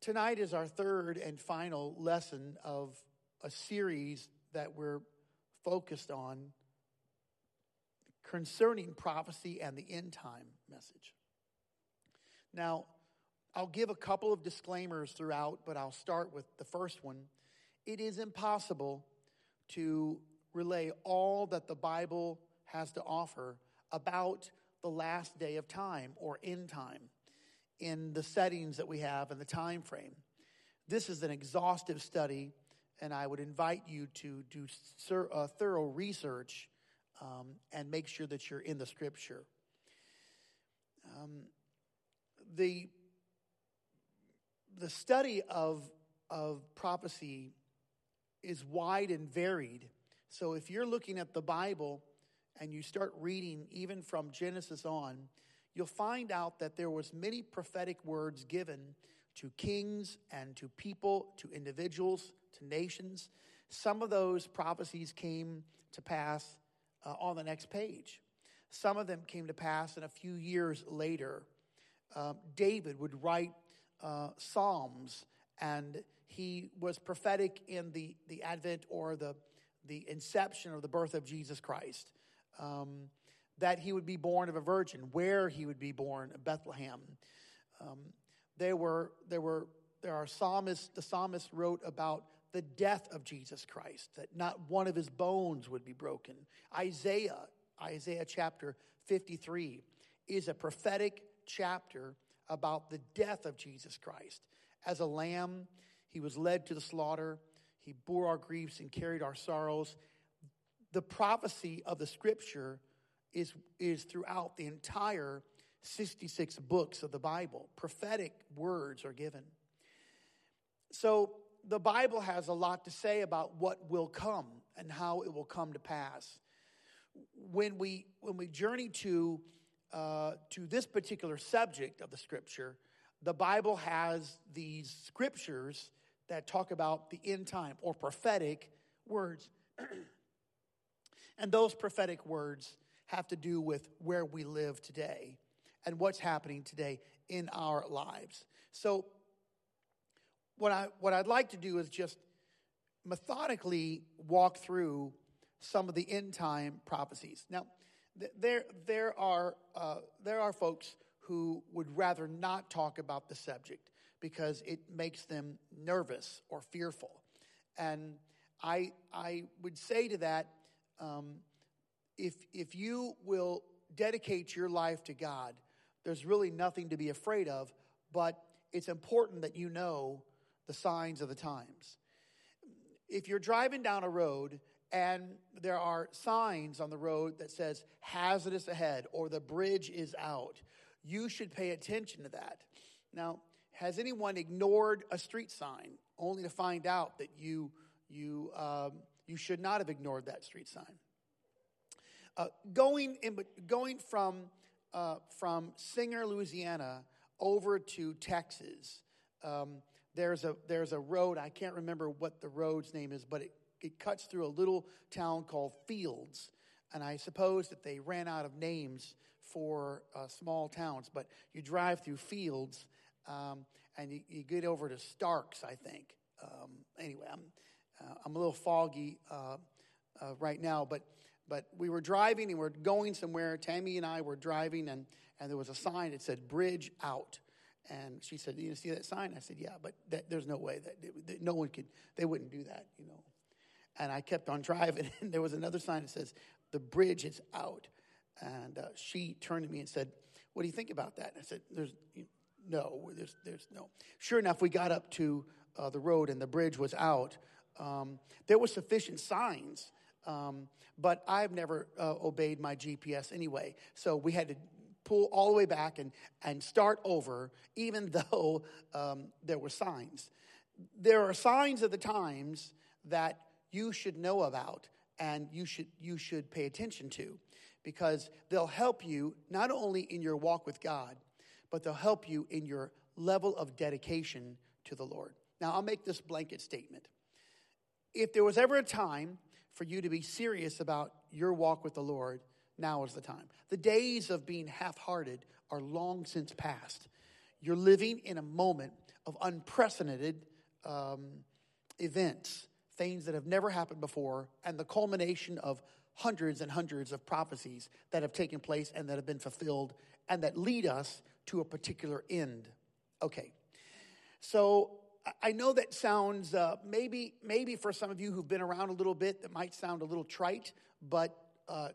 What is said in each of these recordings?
Tonight is our third and final lesson of a series that we're focused on concerning prophecy and the end time message. Now, I'll give a couple of disclaimers throughout, but I'll start with the first one. It is impossible to relay all that the Bible has to offer about the last day of time or end time in the settings that we have and the time frame. This is an exhaustive study, and I would invite you to do uh, thorough research um, and make sure that you're in the scripture. Um, the, the study of, of prophecy is wide and varied. So if you're looking at the Bible and you start reading even from Genesis on, you'll find out that there was many prophetic words given to kings and to people, to individuals, to nations. Some of those prophecies came to pass uh, on the next page. Some of them came to pass and a few years later. Uh, David would write uh, Psalms, and he was prophetic in the, the advent or the, the inception of the birth of Jesus Christ. Um, that he would be born of a virgin, where he would be born, Bethlehem. Um, there were there were there are psalmists. The psalmist wrote about the death of Jesus Christ, that not one of his bones would be broken. Isaiah, Isaiah chapter 53, is a prophetic chapter about the death of Jesus Christ. As a lamb, he was led to the slaughter. He bore our griefs and carried our sorrows. The prophecy of the scripture is, is throughout the entire 66 books of the Bible. Prophetic words are given. So the Bible has a lot to say about what will come and how it will come to pass. When we, when we journey to, uh, to this particular subject of the scripture, the Bible has these scriptures that talk about the end time or prophetic words. and those prophetic words have to do with where we live today and what's happening today in our lives. So, what, I, what I'd like to do is just methodically walk through some of the end time prophecies. Now, there, there, are, uh, there are folks who would rather not talk about the subject because it makes them nervous or fearful. And I, I would say to that, um, if, if you will dedicate your life to God, there's really nothing to be afraid of, but it's important that you know the signs of the times. If you're driving down a road and there are signs on the road that says hazardous ahead or the bridge is out, you should pay attention to that. Now, has anyone ignored a street sign only to find out that you you um, you should not have ignored that street sign? Uh, going, in, going from, uh, from Singer, Louisiana, over to Texas, um, there's, a, there's a road, I can't remember what the road's name is, but it, it cuts through a little town called Fields. And I suppose that they ran out of names for uh, small towns, but you drive through Fields um, and you, you, get over to Starks, I think. Um, anyway, I'm, uh, I'm a little foggy uh, uh, right now, but but we were driving and we are going somewhere. Tammy and I were driving, and, and there was a sign that said "Bridge Out." And she said, "You see that sign?" I said, "Yeah, but that, there's no way that, that, no one could. They wouldn't do that, you know." And I kept on driving, and there was another sign that says, "The bridge is out." And uh, she turned to me and said, "What do you think about that?" And I said, "There's no, there's there's no." Sure enough, we got up to uh, the road, and the bridge was out. Um, there were sufficient signs um, but I've never uh, obeyed my GPS anyway. So we had to pull all the way back and, and start over, even though um, there were signs. There are signs of the times that you should know about and you should, you should pay attention to because they'll help you not only in your walk with God, but they'll help you in your level of dedication to the Lord. Now, I'll make this blanket statement. If there was ever a time for you to be serious about your walk with the Lord, now is the time. The days of being half hearted are long since past. You're living in a moment of unprecedented um, events, things that have never happened before, and the culmination of hundreds and hundreds of prophecies that have taken place and that have been fulfilled and that lead us to a particular end. Okay, so I know that sounds uh, maybe maybe for some of you who've been around a little bit that might sound a little trite, but uh,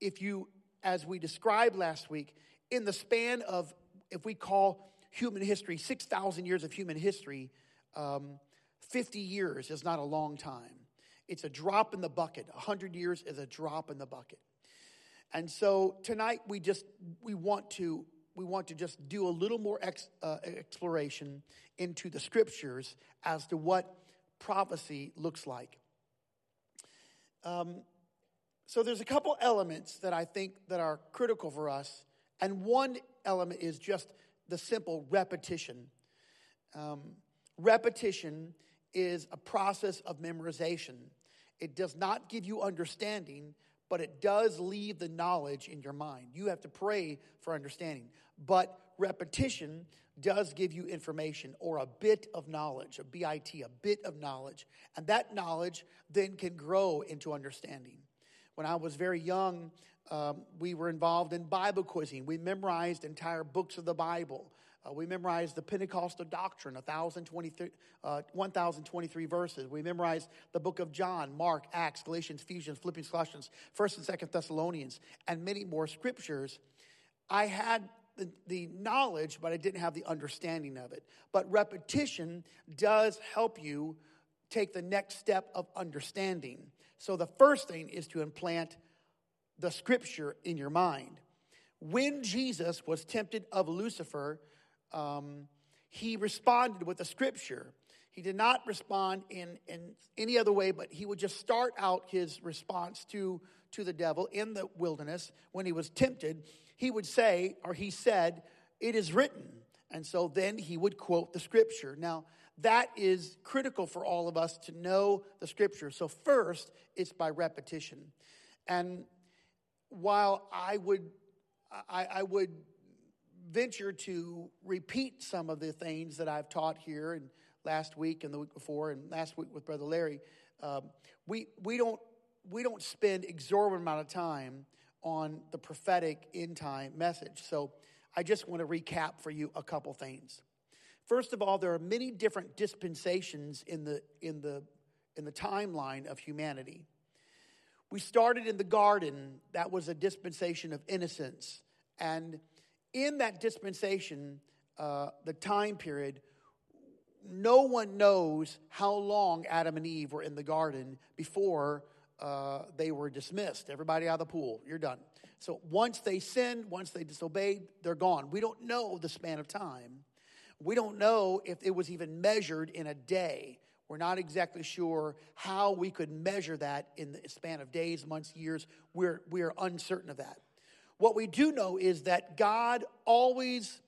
if you, as we described last week, in the span of if we call human history six thousand years of human history, um, fifty years is not a long time. It's a drop in the bucket. Hundred years is a drop in the bucket. And so tonight we just we want to we want to just do a little more ex, uh, exploration into the scriptures as to what prophecy looks like. Um, so there's a couple elements that I think that are critical for us, and one element is just the simple repetition. Um, repetition is a process of memorization. It does not give you understanding, but it does leave the knowledge in your mind. You have to pray for understanding but repetition does give you information or a bit of knowledge, a BIT, a bit of knowledge. And that knowledge then can grow into understanding. When I was very young, um, we were involved in Bible quizzing. We memorized entire books of the Bible. Uh, we memorized the Pentecostal doctrine, 1,023, uh, 1,023 verses. We memorized the book of John, Mark, Acts, Galatians, Ephesians, Philippians, Colossians, 1st and 2nd Thessalonians, and many more scriptures. I had the, the knowledge, but I didn't have the understanding of it. But repetition does help you take the next step of understanding. So the first thing is to implant the scripture in your mind. When Jesus was tempted of Lucifer, um, he responded with the scripture. He did not respond in, in any other way, but he would just start out his response to, to the devil in the wilderness when he was tempted he would say, or he said, It is written. And so then he would quote the scripture. Now, that is critical for all of us to know the scripture. So, first, it's by repetition. And while I would, I, I would venture to repeat some of the things that I've taught here and last week and the week before and last week with Brother Larry, um, we, we, don't, we don't spend exorbitant amount of time on the prophetic end time message. So I just want to recap for you a couple things. First of all, there are many different dispensations in the, in the, in the timeline of humanity. We started in the garden, that was a dispensation of innocence. And in that dispensation, uh, the time period, no one knows how long Adam and Eve were in the garden before uh, they were dismissed. Everybody out of the pool. You're done. So once they sinned, once they disobeyed, they're gone. We don't know the span of time. We don't know if it was even measured in a day. We're not exactly sure how we could measure that in the span of days, months, years. We're, we're uncertain of that. What we do know is that God always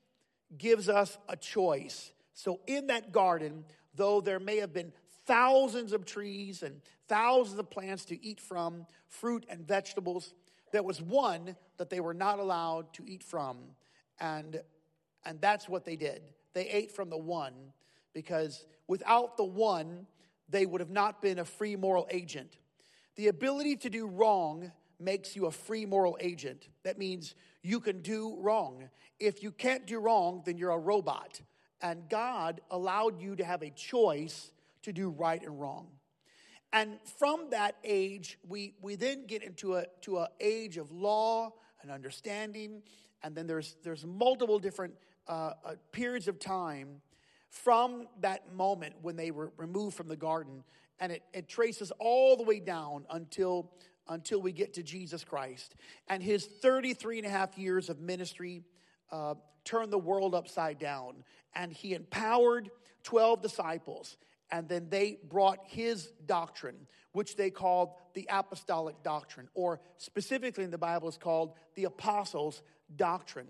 gives us a choice. So in that garden, though there may have been thousands of trees and thousands of plants to eat from, fruit and vegetables. There was one that they were not allowed to eat from. And, and that's what they did. They ate from the one because without the one, they would have not been a free moral agent. The ability to do wrong makes you a free moral agent. That means you can do wrong. If you can't do wrong, then you're a robot. And God allowed you to have a choice to do right and wrong. And from that age, we, we then get into a to an age of law and understanding, and then there's there's multiple different uh, uh, periods of time from that moment when they were removed from the garden, and it, it traces all the way down until until we get to Jesus Christ and his 33 and a half years of ministry uh, turned the world upside down, and he empowered 12 disciples and then they brought his doctrine, which they called the apostolic doctrine, or specifically in the Bible is called the apostles' doctrine.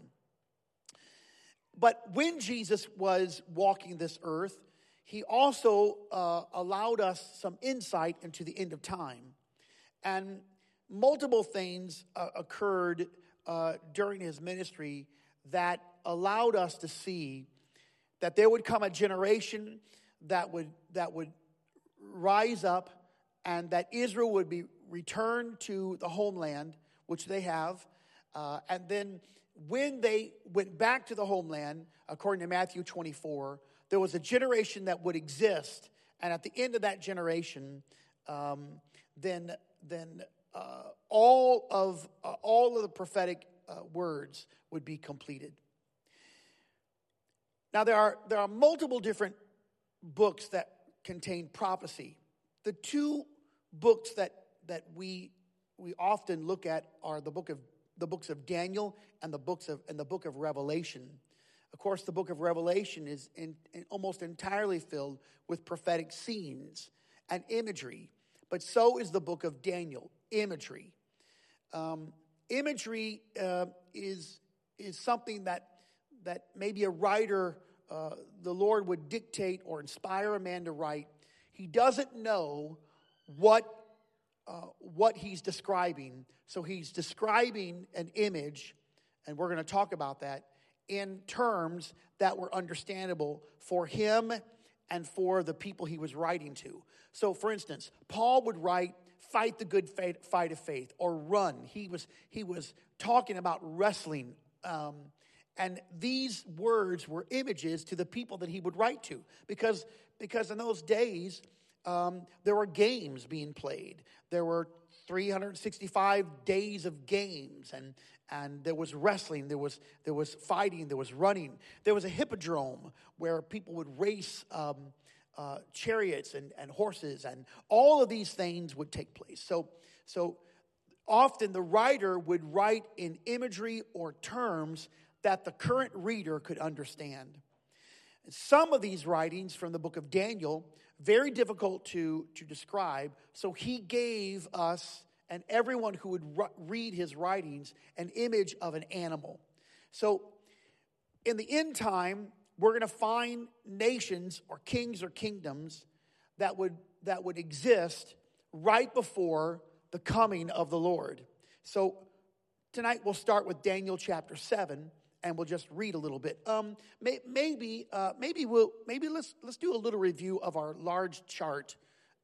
But when Jesus was walking this earth, he also uh, allowed us some insight into the end of time. And multiple things uh, occurred uh, during his ministry that allowed us to see that there would come a generation that would, that would rise up and that Israel would be returned to the homeland, which they have. Uh, and then when they went back to the homeland, according to Matthew 24, there was a generation that would exist. And at the end of that generation, um, then, then uh, all, of, uh, all of the prophetic uh, words would be completed. Now, there are, there are multiple different books that contain prophecy. The two books that, that we, we often look at are the, book of, the books of Daniel and the, books of, and the book of Revelation. Of course, the book of Revelation is in, in almost entirely filled with prophetic scenes and imagery, but so is the book of Daniel, imagery. Um, imagery uh, is, is something that, that maybe a writer, uh, the Lord would dictate or inspire a man to write. He doesn't know what, uh, what he's describing. So he's describing an image, and we're going to talk about that in terms that were understandable for him and for the people he was writing to. So, for instance, Paul would write, fight the good fight of faith or run he was he was talking about wrestling um, and these words were images to the people that he would write to because because in those days um, there were games being played there were 365 days of games and and there was wrestling there was there was fighting there was running there was a hippodrome where people would race um, uh, chariots and, and horses, and all of these things would take place. So, so often the writer would write in imagery or terms that the current reader could understand. Some of these writings from the book of Daniel, very difficult to, to describe, so he gave us and everyone who would read his writings an image of an animal. So in the end time, we're going to find nations or kings or kingdoms that would, that would exist right before the coming of the Lord. So tonight we'll start with Daniel chapter 7 and we'll just read a little bit. Um, may, maybe, uh, maybe we'll, maybe let's, let's do a little review of our large chart.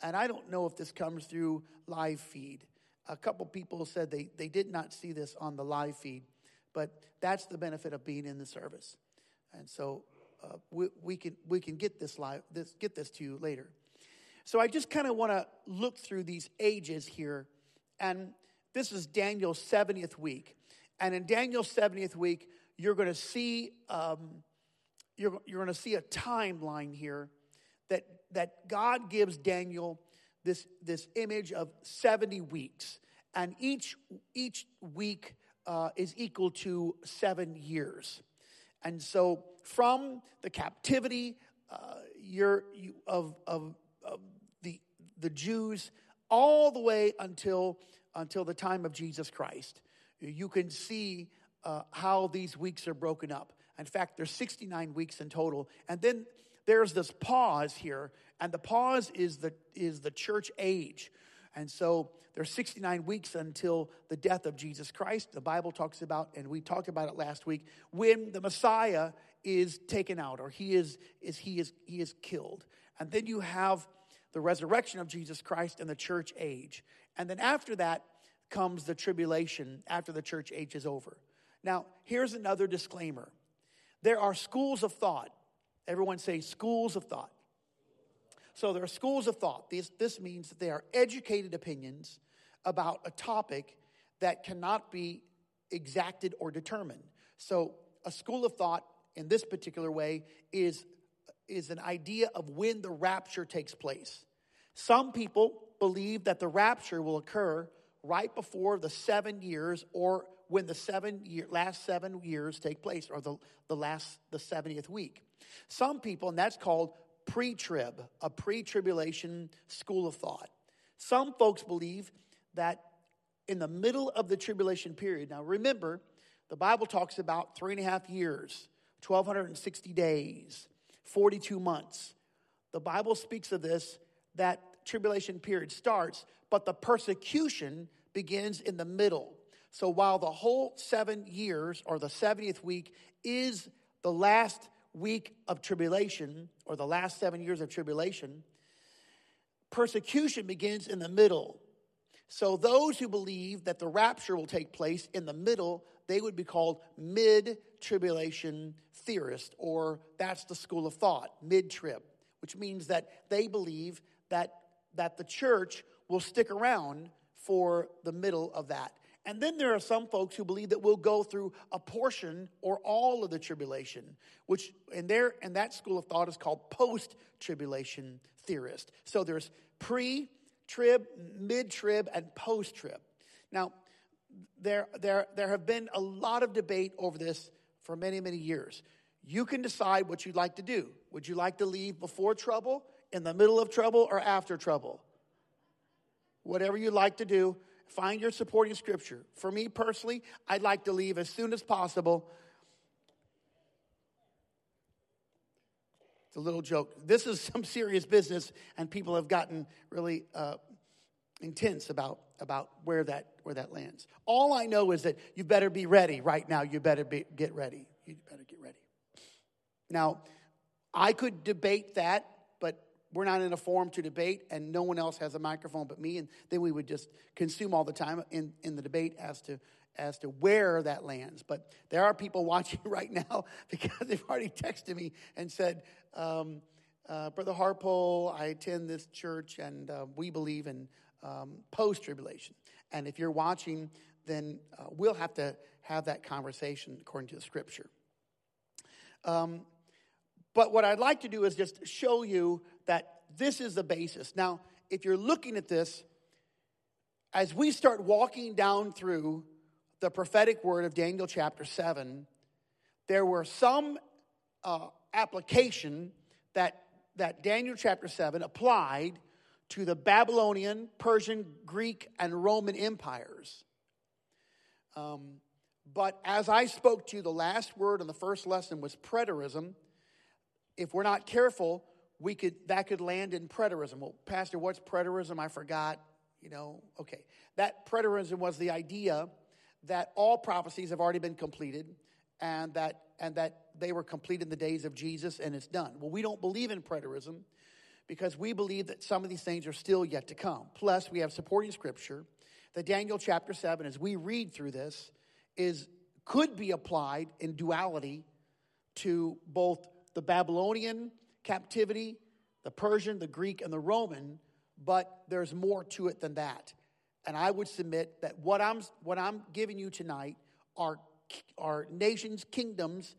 And I don't know if this comes through live feed. A couple people said they, they did not see this on the live feed, but that's the benefit of being in the service. And so uh, we, we, can, we can get this, live, this, get this to you later. So I just kind of want to look through these ages here. And this is Daniel's 70th week. And in Daniel's 70th week, you're going to see um, you're, you're going to see a timeline here that, that God gives Daniel this, this image of 70 weeks. And each, each week uh, is equal to seven years. And so, from the captivity uh, you, of, of, of the, the Jews all the way until, until the time of Jesus Christ, you can see uh, how these weeks are broken up. In fact, there's 69 weeks in total. And then there's this pause here, and the pause is the, is the church age. And so there's 69 weeks until the death of Jesus Christ. The Bible talks about, and we talked about it last week, when the Messiah is taken out or he is, is, he is, he is killed. And then you have the resurrection of Jesus Christ and the church age. And then after that comes the tribulation after the church age is over. Now, here's another disclaimer there are schools of thought. Everyone say schools of thought. So there are schools of thought. This, this means that they are educated opinions about a topic that cannot be exacted or determined. So a school of thought in this particular way is, is an idea of when the rapture takes place. Some people believe that the rapture will occur right before the seven years or when the seven year, last seven years take place or the, the last the 70th week some people and that's called pre trib, a pre tribulation school of thought. Some folks believe that in the middle of the tribulation period, now remember, the Bible talks about three and a half years, 1,260 days, 42 months. The Bible speaks of this, that tribulation period starts, but the persecution begins in the middle. So while the whole seven years or the 70th week is the last week of tribulation, or the last seven years of tribulation, persecution begins in the middle. So those who believe that the rapture will take place in the middle, they would be called mid tribulation theorists, or that's the school of thought, mid trib, which means that they believe that, that the church will stick around for the middle of that. And then there are some folks who believe that we'll go through a portion or all of the tribulation, which in there and that school of thought is called post-tribulation theorist. So there's pre-trib, mid-trib, and post-trib. Now, there, there, there have been a lot of debate over this for many, many years. You can decide what you'd like to do. Would you like to leave before trouble, in the middle of trouble, or after trouble? Whatever you like to do, Find your supporting scripture. For me personally, I'd like to leave as soon as possible. It's a little joke. This is some serious business, and people have gotten really uh, intense about, about where, that, where that lands. All I know is that you better be ready right now. You better be, get ready. You better get ready. Now, I could debate that we're not in a forum to debate and no one else has a microphone but me and then we would just consume all the time in, in the debate as to as to where that lands. But there are people watching right now because they've already texted me and said um, uh, brother harpole i attend this church and uh, we believe in um, post-tribulation. And if you're watching then uh, we'll have to have that conversation according to the scripture. Um, but what I'd like to do is just show you that this is the basis. Now, if you're looking at this, as we start walking down through the prophetic word of Daniel chapter 7, there were some uh, application that, that Daniel chapter 7 applied to the Babylonian, Persian, Greek, and Roman empires. Um, but as I spoke to you, the last word in the first lesson was preterism if we're not careful, we could that could land in preterism. Well, Pastor, what's preterism? I forgot. You know, okay. That preterism was the idea that all prophecies have already been completed and that and that they were complete in the days of Jesus and it's done. Well, we don't believe in preterism because we believe that some of these things are still yet to come. Plus, we have supporting scripture that Daniel chapter 7 as we read through this is could be applied in duality to both the Babylonian captivity, the Persian, the Greek, and the Roman, but there's more to it than that. And I would submit that what I'm, what I'm giving you tonight are, are nations, kingdoms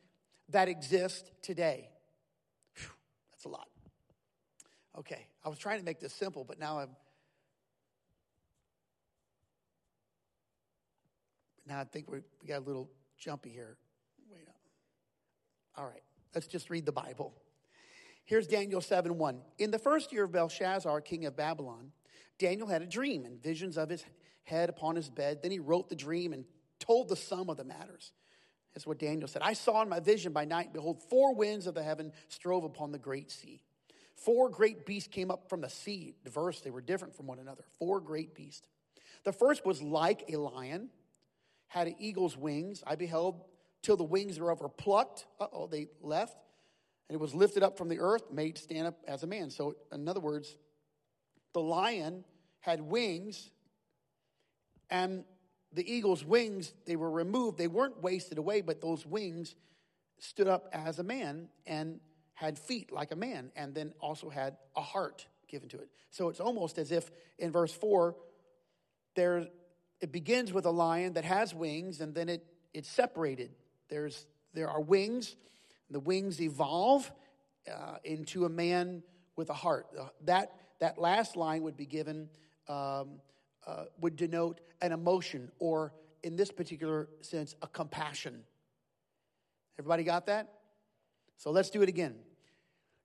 that exist today. Whew, that's a lot. Okay, I was trying to make this simple, but now I'm. Now I think we we got a little jumpy here. Wait up. All right. Let's just read the Bible. Here's Daniel 7 1. In the first year of Belshazzar, king of Babylon, Daniel had a dream and visions of his head upon his bed. Then he wrote the dream and told the sum of the matters. That's what Daniel said. I saw in my vision by night, behold, four winds of the heaven strove upon the great sea. Four great beasts came up from the sea, diverse, they were different from one another. Four great beasts. The first was like a lion, had an eagle's wings. I beheld till the wings thereof were plucked. Uh oh, they left. And it was lifted up from the earth, made stand up as a man. So, in other words, the lion had wings, and the eagle's wings, they were removed. They weren't wasted away, but those wings stood up as a man and had feet like a man, and then also had a heart given to it. So it's almost as if in verse 4, there it begins with a lion that has wings, and then it it's separated there's, there are wings. The wings evolve uh, into a man with a heart. That, that last line would be given, um, uh, would denote an emotion, or in this particular sense, a compassion. Everybody got that? So let's do it again.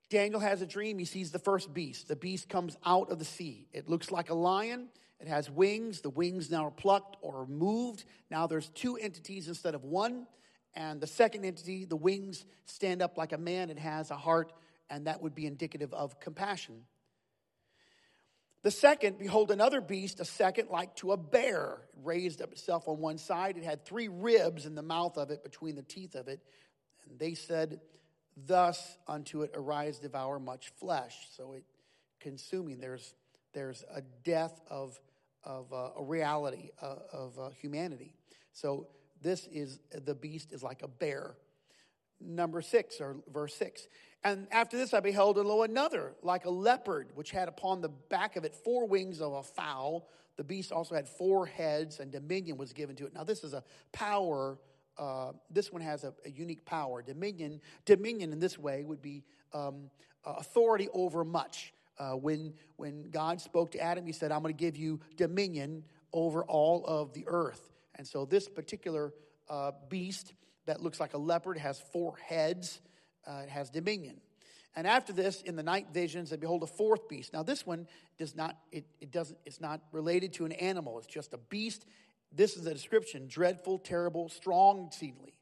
Daniel has a dream. He sees the first beast. The beast comes out of the sea. It looks like a lion. It has wings. The wings now are plucked or moved. Now there's two entities instead of one. And the second entity, the wings stand up like a man and has a heart, and that would be indicative of compassion. The second, behold, another beast, a second like to a bear, it raised up itself on one side. It had three ribs in the mouth of it, between the teeth of it. And they said, thus unto it arise devour much flesh. So it consuming. There's there's a death of of uh, a reality uh, of uh, humanity. So this is the beast is like a bear. Number six or verse six. And after this I beheld and lo another like a leopard, which had upon the back of it four wings of a fowl. The beast also had four heads, and dominion was given to it. Now this is a power. Uh, this one has a, a, unique power. Dominion. Dominion in this way would be um, authority over much. Uh, when, when God spoke to Adam, he said, I'm going to give you dominion over all of the earth. And so this particular uh, beast that looks like a leopard has four heads, uh, it has dominion. And after this, in the night visions, I behold a fourth beast. Now, this one does not, it, it doesn't, it's not related to an animal. It's just a beast. This is the description dreadful, terrible, strong exceedingly.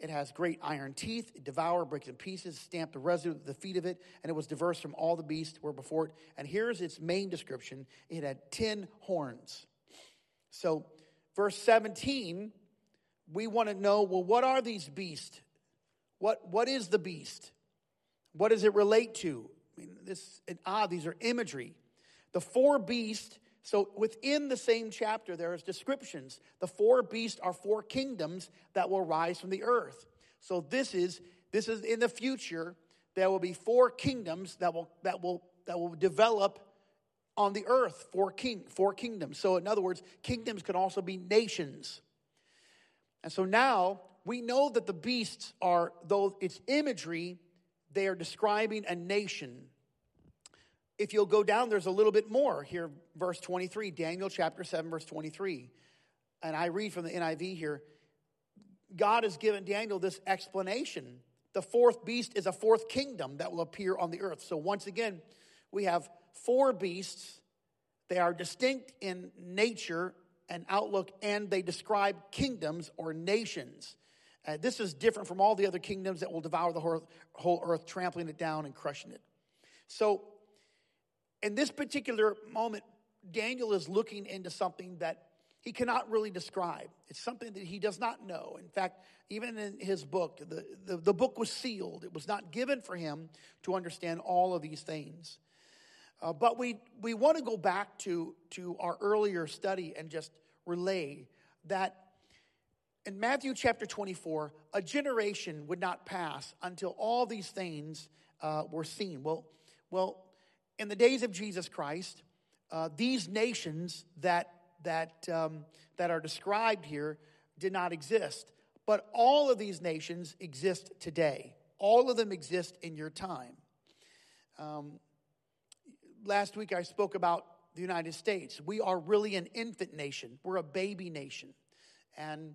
It has great iron teeth, it devoured, breaks in pieces, stamped the residue at the feet of it, and it was diverse from all the beasts were before it. And here's its main description it had ten horns. So, verse 17, we want to know well, what are these beasts? What, what is the beast? What does it relate to? I mean, this, ah, these are imagery. The four beasts so within the same chapter, there is descriptions. The four beasts are four kingdoms that will rise from the earth. So this is this is in the future. There will be four kingdoms that will that will that will develop on the earth. Four king four kingdoms. So in other words, kingdoms can also be nations. And so now we know that the beasts are, though it's imagery, they are describing a nation if you'll go down, there's a little bit more here, verse 23, Daniel chapter 7, verse 23. And I read from the NIV here God has given Daniel this explanation. The fourth beast is a fourth kingdom that will appear on the earth. So once again, we have four beasts. They are distinct in nature and outlook, and they describe kingdoms or nations. Uh, this is different from all the other kingdoms that will devour the whole, whole earth, trampling it down and crushing it. So in this particular moment, Daniel is looking into something that he cannot really describe. It's something that he does not know. In fact, even in his book, the, the, the, book was sealed. It was not given for him to understand all of these things. Uh, but we, we want to go back to, to our earlier study and just relay that in Matthew chapter 24, a generation would not pass until all these things uh, were seen. Well, well, in the days of Jesus Christ, uh, these nations that, that, um, that are described here did not exist. But all of these nations exist today. All of them exist in your time. Um, last week I spoke about the United States. We are really an infant nation, we're a baby nation. And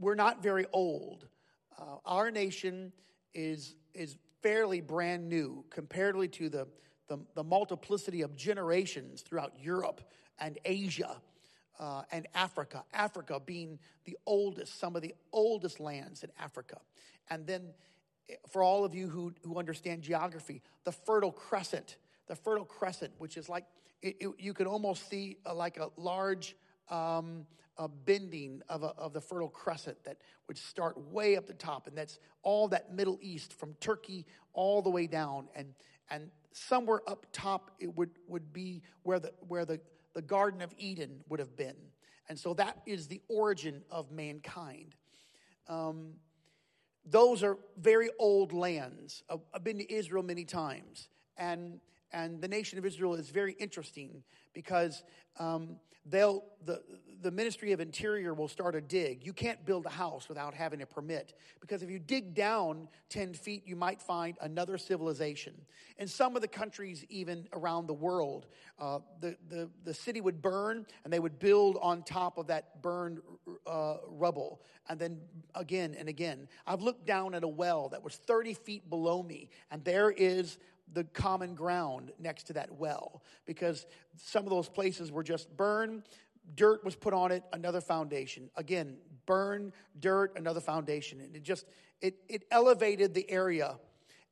we're not very old. Uh, our nation is, is fairly brand new comparatively to the the, the multiplicity of generations throughout Europe and Asia uh, and Africa. Africa being the oldest, some of the oldest lands in Africa. And then, eh, for all of you who, who understand geography, the Fertile Crescent, the Fertile Crescent, which is like, it, it, you can almost see a, like a large um, a bending of, a, of the Fertile Crescent that would start way up the top. And that's all that Middle East from Turkey all the way down. And, and somewhere up top it would, would be where, the, where the, the Garden of Eden would have been. And so that is the origin of mankind. Um, those are very old lands. I've been to Israel many times. And, and the nation of Israel is very interesting because um, they'll, the, the Ministry of Interior will start a dig. You can't build a house without having a permit because if you dig down 10 feet, you might find another civilization. In some of the countries, even around the world, uh, the, the, the city would burn and they would build on top of that burned uh, rubble and then again and again. I've looked down at a well that was 30 feet below me, and there is the common ground next to that well because some of those places were just burned dirt was put on it another foundation. Again burn dirt another foundation. And it just it, it elevated the area.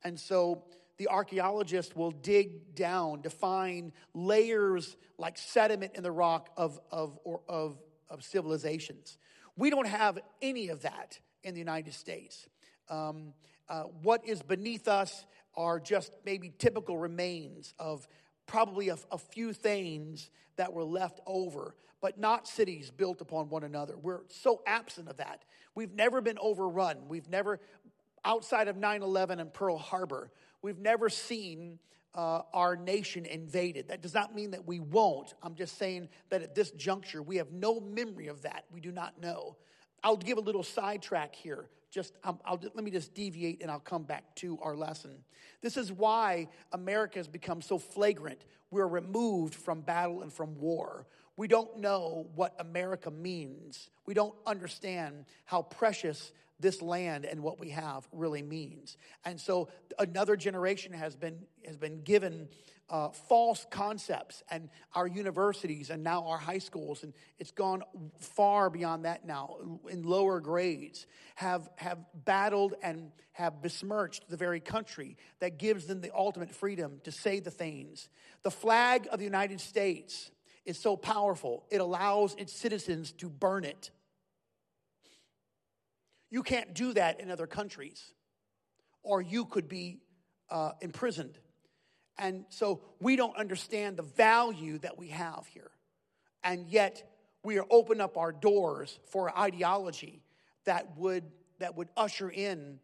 And so the archaeologist will dig down to find layers like sediment in the rock of, of, or, of, of civilizations. We don't have any of that in the united states. Um, uh, what is beneath us are just maybe typical remains of probably a, a few things that were left over, but not cities built upon one another. We're so absent of that. We've never been overrun. We've never, outside of 9 11 and Pearl Harbor, we've never seen uh, our nation invaded. That does not mean that we won't. I'm just saying that at this juncture, we have no memory of that. We do not know. I'll give a little sidetrack here. Just I'll, I'll, let me just deviate and I'll come back to our lesson. This is why America has become so flagrant. We're removed from battle and from war. We don't know what America means. We don't understand how precious this land and what we have really means. And so another generation has been has been given uh, false concepts, and our universities and now our high schools, and it's gone far beyond that now. In lower grades, have have battled and have besmirched the very country that gives them the ultimate freedom to say the things. The flag of the United States is so powerful; it allows its citizens to burn it. You can't do that in other countries, or you could be uh, imprisoned. And so we don't understand the value that we have here. And yet we are open up our doors for ideology that would, that would usher in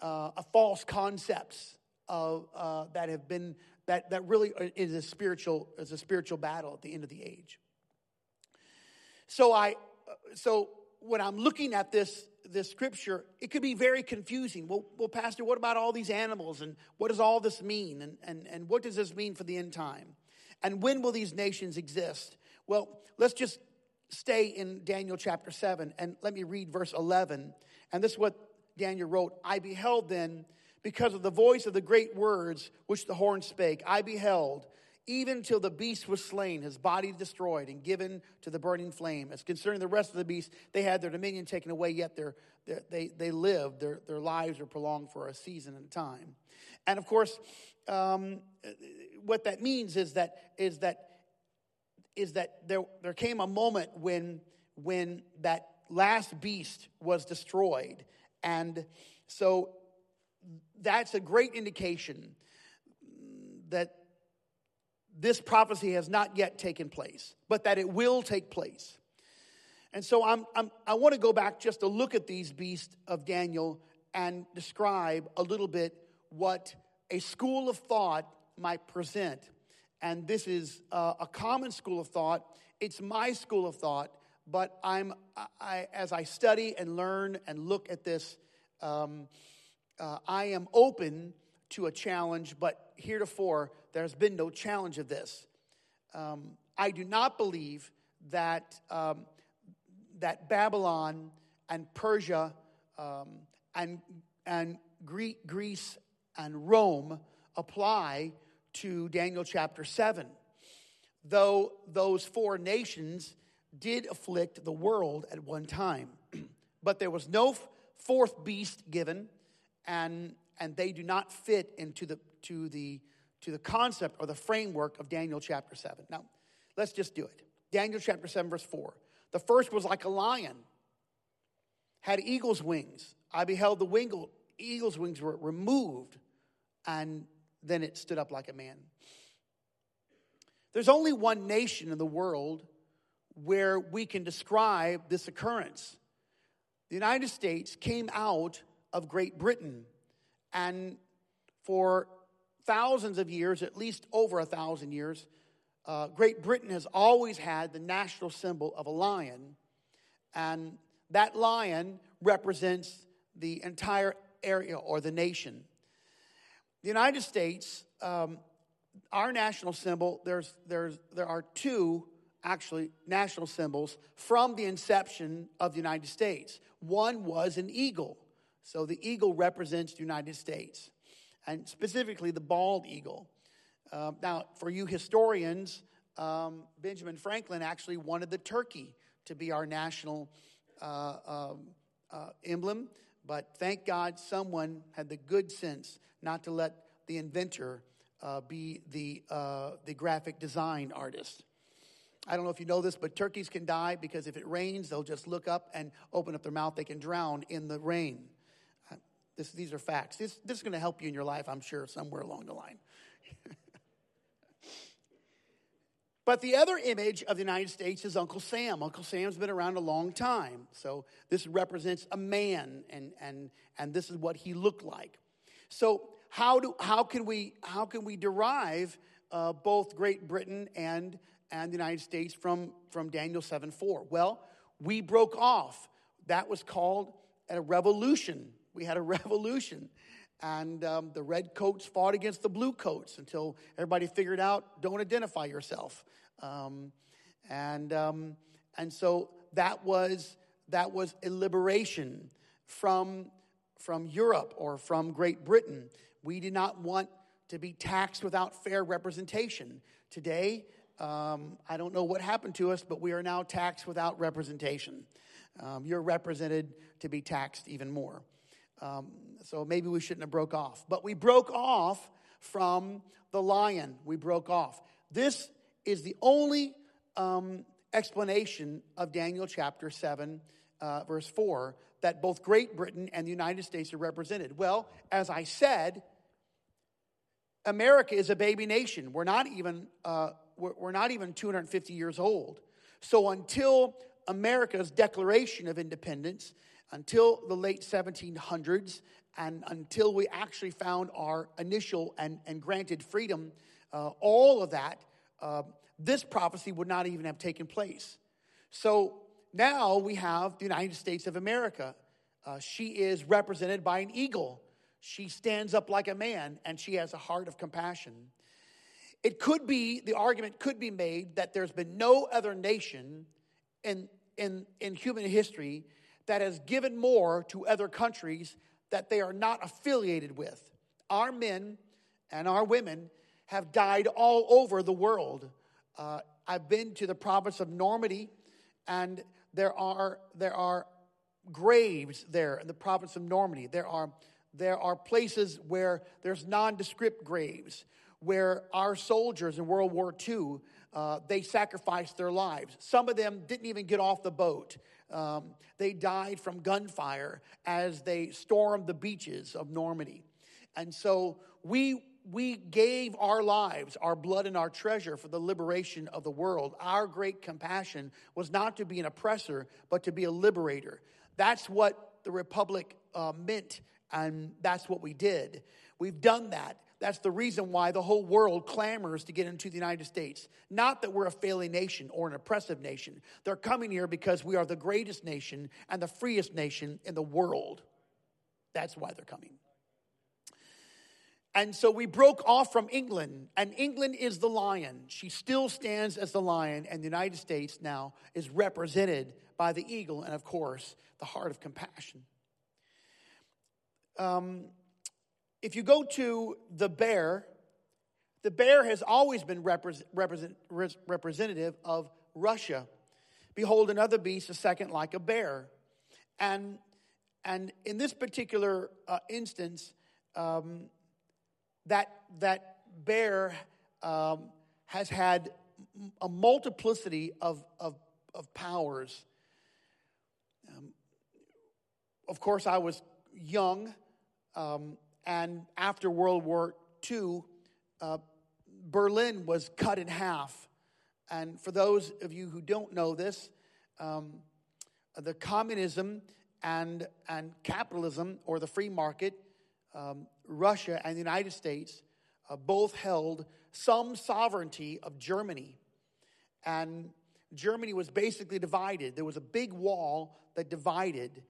uh, a false concepts of, uh, that have been that, that really is a spiritual is a spiritual battle at the end of the age. So I so when I'm looking at this this scripture, it could be very confusing. Well, well, Pastor, what about all these animals? And what does all this mean? And, and, and what does this mean for the end time? And when will these nations exist? Well, let's just stay in Daniel chapter 7 and let me read verse 11. And this is what Daniel wrote I beheld then, because of the voice of the great words which the horn spake, I beheld even till the beast was slain, his body destroyed and given to the burning flame. As concerning the rest of the beasts, they had their dominion taken away, yet their, their, they, they lived, their, their lives were prolonged for a season and a time. And of course, um, what that means is that, is that, is that there, there came a moment when, when that last beast was destroyed. And so that's a great indication that this prophecy has not yet taken place, but that it will take place. And so I'm, I'm, i want to go back just to look at these beasts of Daniel and describe a little bit what a school of thought might present. And this is uh, a common school of thought. It's my school of thought, but I'm, I, as I study and learn and look at this, um, uh, I am open to a challenge, but heretofore, there's been no challenge of this. Um, I do not believe that, um, that Babylon and Persia um, and, and Greece and Rome apply to Daniel chapter 7. Though those four nations did afflict the world at one time, but there was no fourth beast given, and, and they do not fit into the, to the to the concept or the framework of Daniel chapter 7. Now, let's just do it. Daniel chapter 7, verse 4. The first was like a lion, had eagle's wings. I beheld the eagle's wings were removed, and then it stood up like a man. There's only one nation in the world where we can describe this occurrence. The United States came out of Great Britain, and for thousands of years, at least over a thousand years, uh, Great Britain has always had the national symbol of a lion, and that lion represents the entire area or the nation. The United States, um, our national symbol, there's, there's, there are two actually national symbols from the inception of the United States. One was an eagle. So the eagle represents the United States and specifically the bald eagle. Uh, now, for you historians, um, Benjamin Franklin actually wanted the turkey to be our national uh, um, uh, emblem, but thank God someone had the good sense not to let the inventor uh, be the, uh, the graphic design artist. I don't know if you know this, but turkeys can die because if it rains, they'll just look up and open up their mouth. They can drown in the rain. This, these are facts. This, this is going to help you in your life, I'm sure, somewhere along the line. But the other image of the United States is Uncle Sam. Uncle Sam's been around a long time. So this represents a man, and, and, and this is what he looked like. So how, do, how, can, we, how can we derive uh, both Great Britain and, and the United States from, from Daniel 7 4? Well, we broke off. That was called a revolution. We had a revolution. And um, the red coats fought against the blue coats until everybody figured out don't identify yourself. Um, and, um, and so that was, that was a liberation from, from Europe or from Great Britain. We did not want to be taxed without fair representation. Today, um, I don't know what happened to us, but we are now taxed without representation. Um, you're represented to be taxed even more. Um, so maybe we shouldn't have broke off. But we broke off from the lion. We broke off. This is the only um, explanation of Daniel chapter 7, uh, verse 4, that both Great Britain and the United States are represented. Well, as I said, America is a baby nation. We're not even, uh, we're, we're not even 250 years old. So until America's declaration of independence, until the late 1700s, and until we actually found our initial and, and granted freedom, uh, all of that uh, this prophecy would not even have taken place. So now we have the United States of America. Uh, she is represented by an eagle. She stands up like a man and she has a heart of compassion. It could be, the argument could be made that there's been no other nation in, in, in human history that has given more to other countries that they are not affiliated with. Our men and our women have died all over the world. Uh, I've been to the province of Normandy, and there are, there are graves there in the province of Normandy. There are, there are places where there's nondescript graves, where our soldiers in World War II, uh, they sacrificed their lives. Some of them didn't even get off the boat. Um, they died from gunfire as they stormed the beaches of Normandy. And so we we gave our lives, our blood, and our treasure for the liberation of the world. Our great compassion was not to be an oppressor, but to be a liberator. That's what the Republic uh, meant, and that's what we did. We've done that. That's the reason why the whole world clamors to get into the United States. Not that we're a failing nation or an oppressive nation. They're coming here because we are the greatest nation and the freest nation in the world. That's why they're coming. And so we broke off from England, and England is the lion. She still stands as the lion, and the United States now is represented by the eagle and, of course, the heart of compassion. Um, if you go to the bear, the bear has always been represent, represent, representative of Russia. Behold, another beast, a second like a bear. And, and in this particular uh, instance, um, that, that bear um, has had a multiplicity of, of, of powers. Um, of course, I was young, um, and after World War II, uh, Berlin was cut in half. And for those of you who don't know this, um, the communism and, and capitalism or the free market um, Russia and the United States uh, both held some sovereignty of Germany. And Germany was basically divided. There was a big wall that divided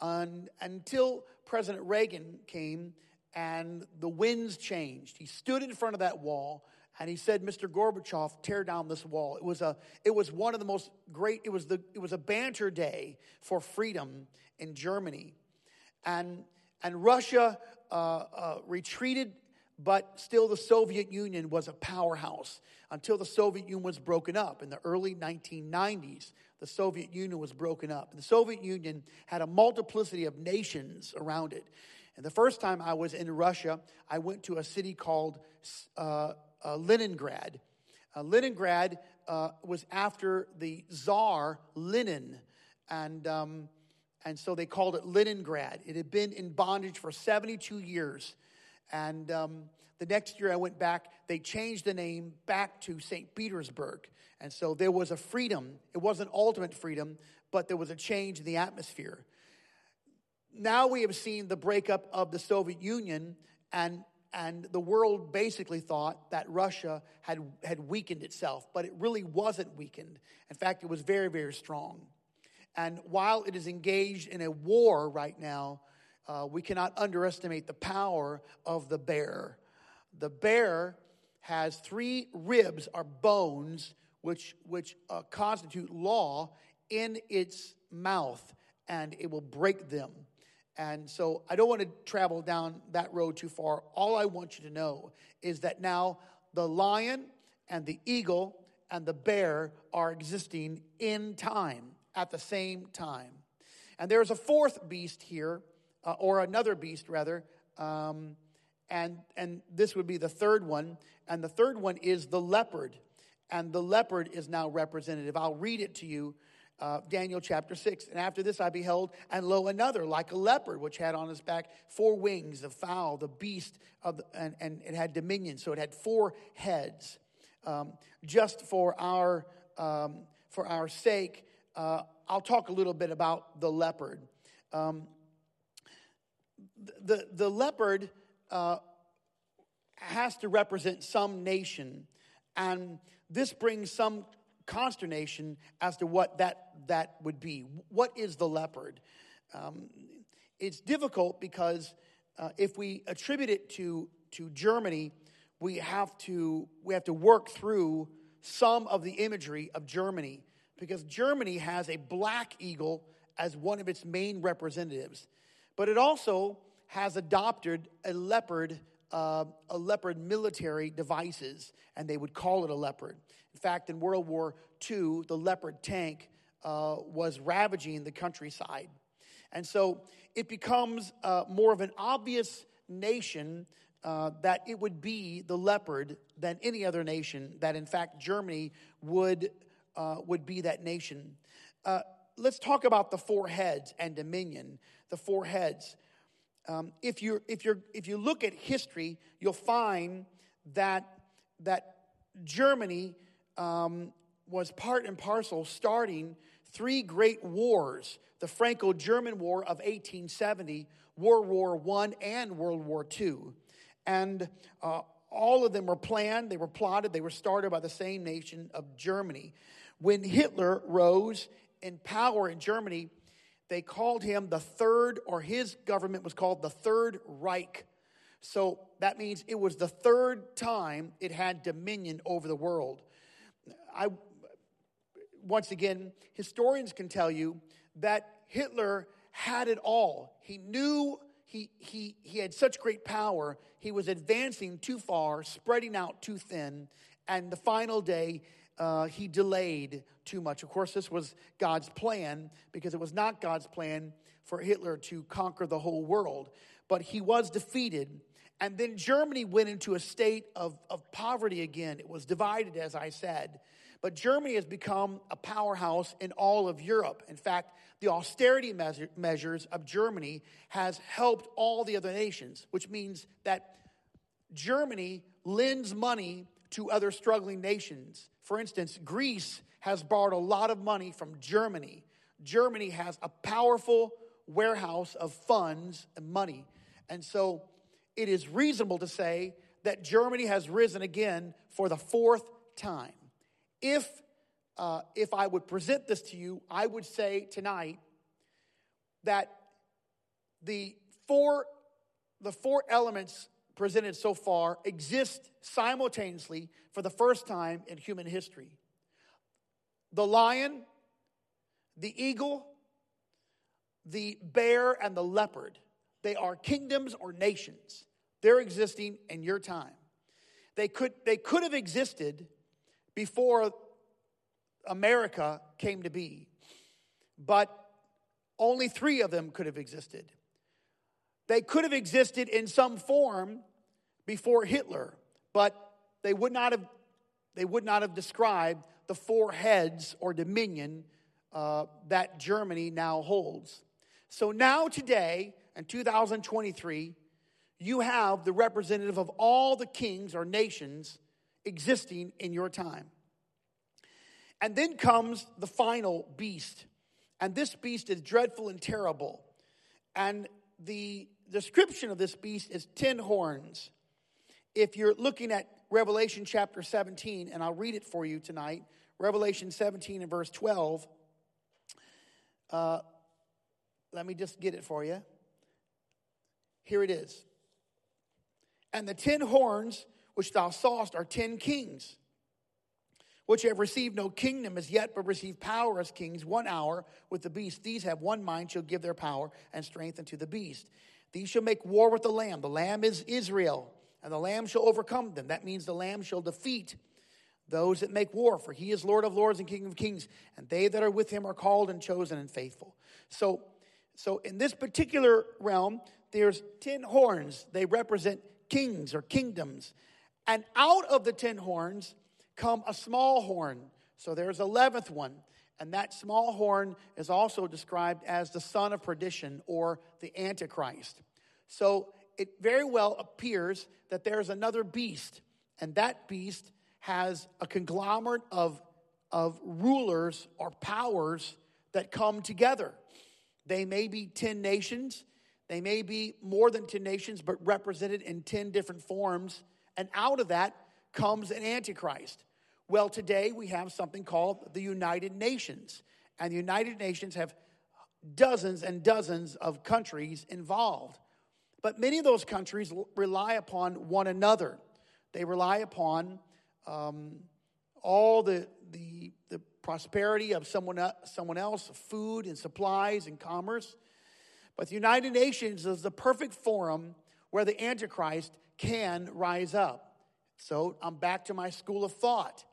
and, until President Reagan came and the winds changed. He stood in front of that wall and he said, Mr. Gorbachev, tear down this wall. It was, a, it was one of the most great, it was, the, it was a banter day for freedom in Germany. And, and Russia uh, uh, retreated, but still the Soviet Union was a powerhouse until the Soviet Union was broken up in the early 1990s. The Soviet Union was broken up. The Soviet Union had a multiplicity of nations around it. And the first time I was in Russia, I went to a city called uh, uh, Leningrad. Uh, Leningrad uh, was after the Tsar Lenin, and um, and so they called it Leningrad. It had been in bondage for 72 years. And um, the next year I went back, they changed the name back to St. Petersburg. And so there was a freedom. It wasn't ultimate freedom, but there was a change in the atmosphere. Now we have seen the breakup of the Soviet Union, and, and the world basically thought that Russia had, had weakened itself, but it really wasn't weakened. In fact, it was very, very strong. And while it is engaged in a war right now, uh, we cannot underestimate the power of the bear. The bear has three ribs or bones which, which uh, constitute law in its mouth, and it will break them. And so I don't want to travel down that road too far. All I want you to know is that now the lion and the eagle and the bear are existing in time at the same time. And there's a fourth beast here, uh, or another beast rather, um, and, and this would be the third one. And the third one is the leopard. And the leopard is now representative. I'll read it to you. Uh, Daniel chapter 6. And after this I beheld, and lo, another like a leopard, which had on his back four wings, the fowl, the beast, of the, and, and it had dominion. So it had four heads. Um, just for our, um, for our sake, uh, I'll talk a little bit about the leopard. Um, the, the leopard uh, has to represent some nation, and this brings some consternation as to what that, that would be. What is the leopard? Um, it's difficult because uh, if we attribute it to, to Germany, we have to we have to work through some of the imagery of Germany because Germany has a black eagle as one of its main representatives, but it also has adopted a leopard, uh, a leopard military devices, and they would call it a leopard. In fact, in World War II, the leopard tank uh, was ravaging the countryside. And so it becomes uh, more of an obvious nation uh, that it would be the leopard than any other nation, that in fact Germany would, uh, would be that nation. Uh, let's talk about the four heads and dominion. The four heads. Um, if, you if, you if you look at history, you'll find that, that Germany um, was part and parcel starting three great wars the Franco German War of 1870, World War I, and World War II. And uh, all of them were planned, they were plotted, they were started by the same nation of Germany. When Hitler rose in power in Germany, they called him the third, or his government was called the Third Reich. So that means it was the third time it had dominion over the world. I, once again, historians can tell you that Hitler had it all. He knew he, he, he had such great power, he was advancing too far, spreading out too thin, and the final day, uh, he delayed too much. Of course, this was God's plan because it was not God's plan for Hitler to conquer the whole world. But he was defeated. And then Germany went into a state of, of poverty again. It was divided, as I said. But Germany has become a powerhouse in all of Europe. In fact, the austerity measure, measures of Germany has helped all the other nations, which means that Germany lends money to other struggling nations. For instance, Greece has borrowed a lot of money from Germany. Germany has a powerful warehouse of funds and money. And so it is reasonable to say that Germany has risen again for the fourth time. If, uh, if I would present this to you, I would say tonight that the four, the four elements presented so far exist simultaneously for the first time in human history the lion, the eagle, the bear, and the leopard. They are kingdoms or nations. They're existing in your time. They could, they could have existed before America came to be, but only three of them could have existed. They could have existed in some form before Hitler, but they would not have, they would not have described the four heads or dominion uh, that Germany now holds. So now, today, in 2023, you have the representative of all the kings or nations existing in your time. And then comes the final beast. And this beast is dreadful and terrible. And the description of this beast is ten horns. If you're looking at Revelation chapter 17, and I'll read it for you tonight, Revelation 17 and verse 12. Uh, let me just get it for you. Here it is. And the ten horns which thou sawest are ten kings, which have received no kingdom as yet, but receive power as kings one hour with the beast. These have one mind, shall give their power and strength unto the beast. These shall make war with the Lamb. The Lamb is Israel, and the Lamb shall overcome them. That means the Lamb shall defeat those that make war, for he is Lord of lords and King of kings, and they that are with him are called and chosen and faithful. So, so in this particular realm, there's ten horns. They represent kings or kingdoms. And out of the ten horns come a small horn. So there's eleventh one. And that small horn is also described as the son of perdition or the Antichrist. So it very well appears that there's another beast, and that beast has a conglomerate of, of rulers or powers that come together. They may be 10 nations, they may be more than 10 nations, but represented in 10 different forms. And out of that comes an Antichrist. Well, today we have something called the United Nations. And the United Nations have dozens and dozens of countries involved. But many of those countries rely upon one another. They rely upon um, all the, the, the prosperity of someone, someone else, food and supplies and commerce. But the United Nations is the perfect forum where the Antichrist can rise up. So I'm back to my school of thought.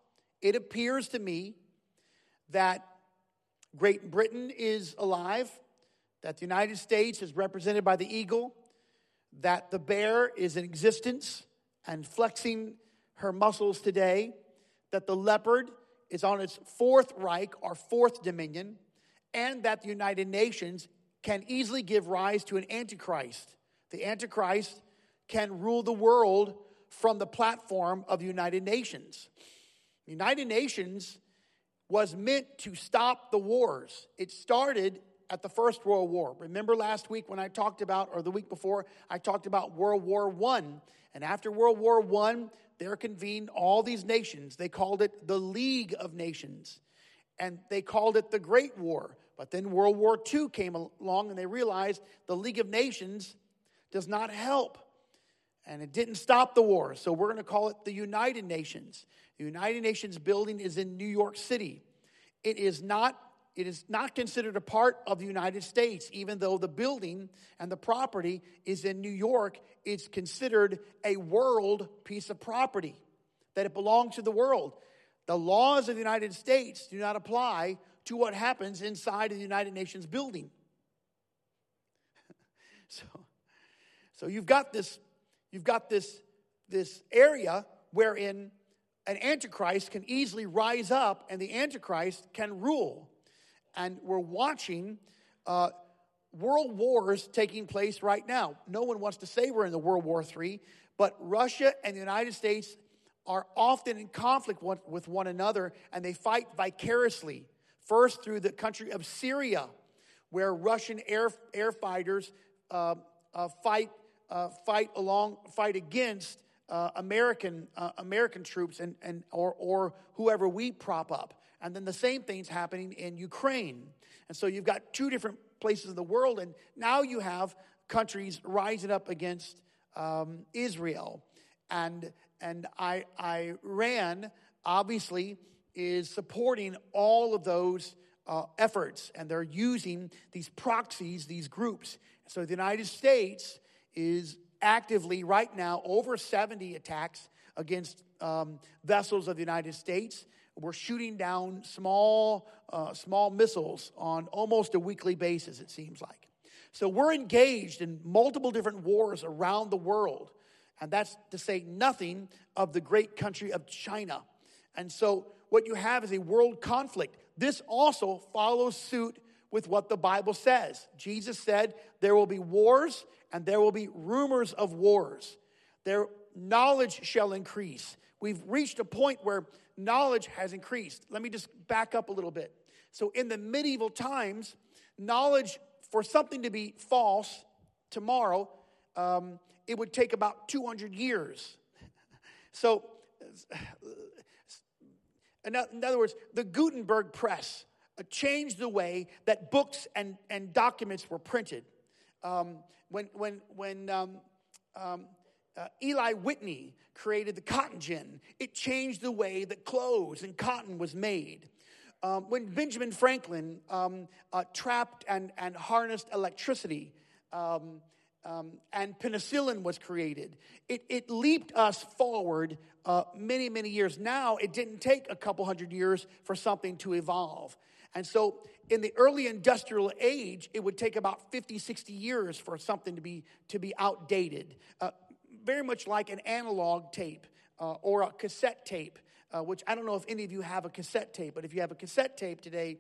It appears to me that Great Britain is alive, that the United States is represented by the eagle, that the bear is in existence and flexing her muscles today, that the leopard is on its fourth Reich or fourth dominion, and that the United Nations can easily give rise to an antichrist. The antichrist can rule the world from the platform of the United Nations. The United Nations was meant to stop the wars. It started at the First World War. Remember last week when I talked about, or the week before, I talked about World War One. And after World War One, there convened all these nations. They called it the League of Nations. And they called it the Great War. But then World War II came along and they realized the League of Nations does not help. And it didn't stop the war. So we're going to call it the United Nations. The United Nations building is in New York City. It is not it is not considered a part of the United States, even though the building and the property is in New York. It's considered a world piece of property, that it belongs to the world. The laws of the United States do not apply to what happens inside of the United Nations building. so, so you've got this, you've got this, this area wherein an antichrist can easily rise up and the antichrist can rule. And we're watching uh, world wars taking place right now. No one wants to say we're in the World War III, but Russia and the United States are often in conflict with one another and they fight vicariously First, through the country of Syria, where Russian air, air fighters uh, uh, fight, uh, fight, along, fight against uh, American, uh, American troops and, and, or, or whoever we prop up. And then the same thing's happening in Ukraine. And so you've got two different places in the world, and now you have countries rising up against um, Israel. And, and I, Iran, obviously, is supporting all of those uh, efforts, and they're using these proxies, these groups. So the United States is actively, right now, over 70 attacks against um, vessels of the United States. We're shooting down small, uh, small missiles on almost a weekly basis, it seems like. So we're engaged in multiple different wars around the world. And that's to say nothing of the great country of China. And so what you have is a world conflict. This also follows suit with what the Bible says. Jesus said there will be wars and there will be rumors of wars. Their knowledge shall increase. We've reached a point where knowledge has increased. Let me just back up a little bit. So, in the medieval times, knowledge for something to be false tomorrow, um, it would take about 200 years. So, in other words, the Gutenberg press changed the way that books and, and documents were printed. Um, when when, when um, um, uh, Eli Whitney created the cotton gin, it changed the way that clothes and cotton was made. Um, when Benjamin Franklin um, uh, trapped and, and harnessed electricity, um, um, and penicillin was created. It, it leaped us forward uh, many, many years. Now, it didn't take a couple hundred years for something to evolve. And so, in the early industrial age, it would take about 50, 60 years for something to be, to be outdated, uh, very much like an analog tape uh, or a cassette tape, uh, which I don't know if any of you have a cassette tape, but if you have a cassette tape today,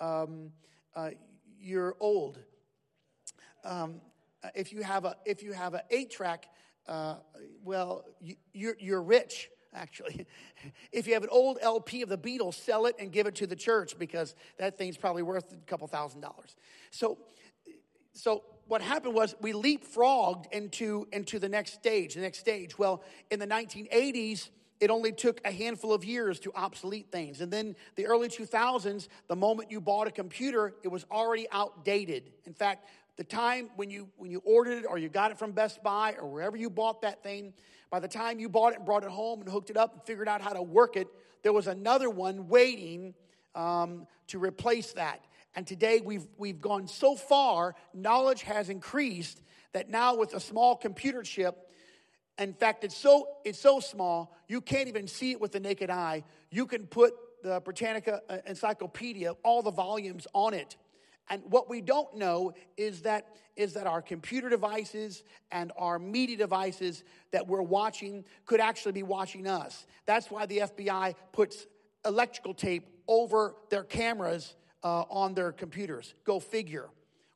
um, uh, you're old. Um, uh, if you have a if you have an eight track, uh, well, you, you're you're rich actually. if you have an old LP of the Beatles, sell it and give it to the church because that thing's probably worth a couple thousand dollars. So, so what happened was we leapfrogged into into the next stage. The next stage. Well, in the 1980s. It only took a handful of years to obsolete things. And then the early 2000s, the moment you bought a computer, it was already outdated. In fact, the time when you when you ordered it or you got it from Best Buy or wherever you bought that thing, by the time you bought it and brought it home and hooked it up and figured out how to work it, there was another one waiting um, to replace that. And today we've we've gone so far, knowledge has increased that now with a small computer chip, in fact, it's so it's so small you can't even see it with the naked eye. You can put the Britannica uh, Encyclopedia, all the volumes on it and what we don't know is that is that our computer devices and our media devices that we're watching could actually be watching us. That's why the FBI puts electrical tape over their cameras uh, on their computers. Go figure.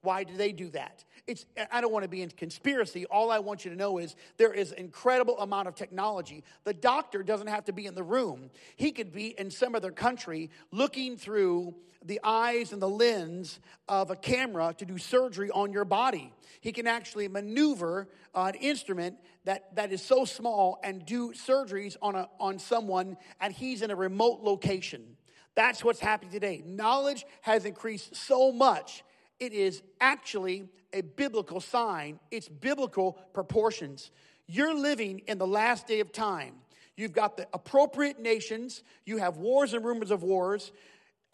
Why do they do that? It's, I don't want to be in conspiracy. All I want you to know is there is incredible amount of technology. The doctor doesn't have to be in the room. He could be in some other country looking through the eyes and the lens of a camera to do surgery on your body. He can actually maneuver uh, an instrument that, that is so small and do surgeries on, a, on someone, and he's in a remote location. That's what's happening today. Knowledge has increased so much it is actually a biblical sign, it's biblical proportions. You're living in the last day of time. You've got the appropriate nations, you have wars and rumors of wars,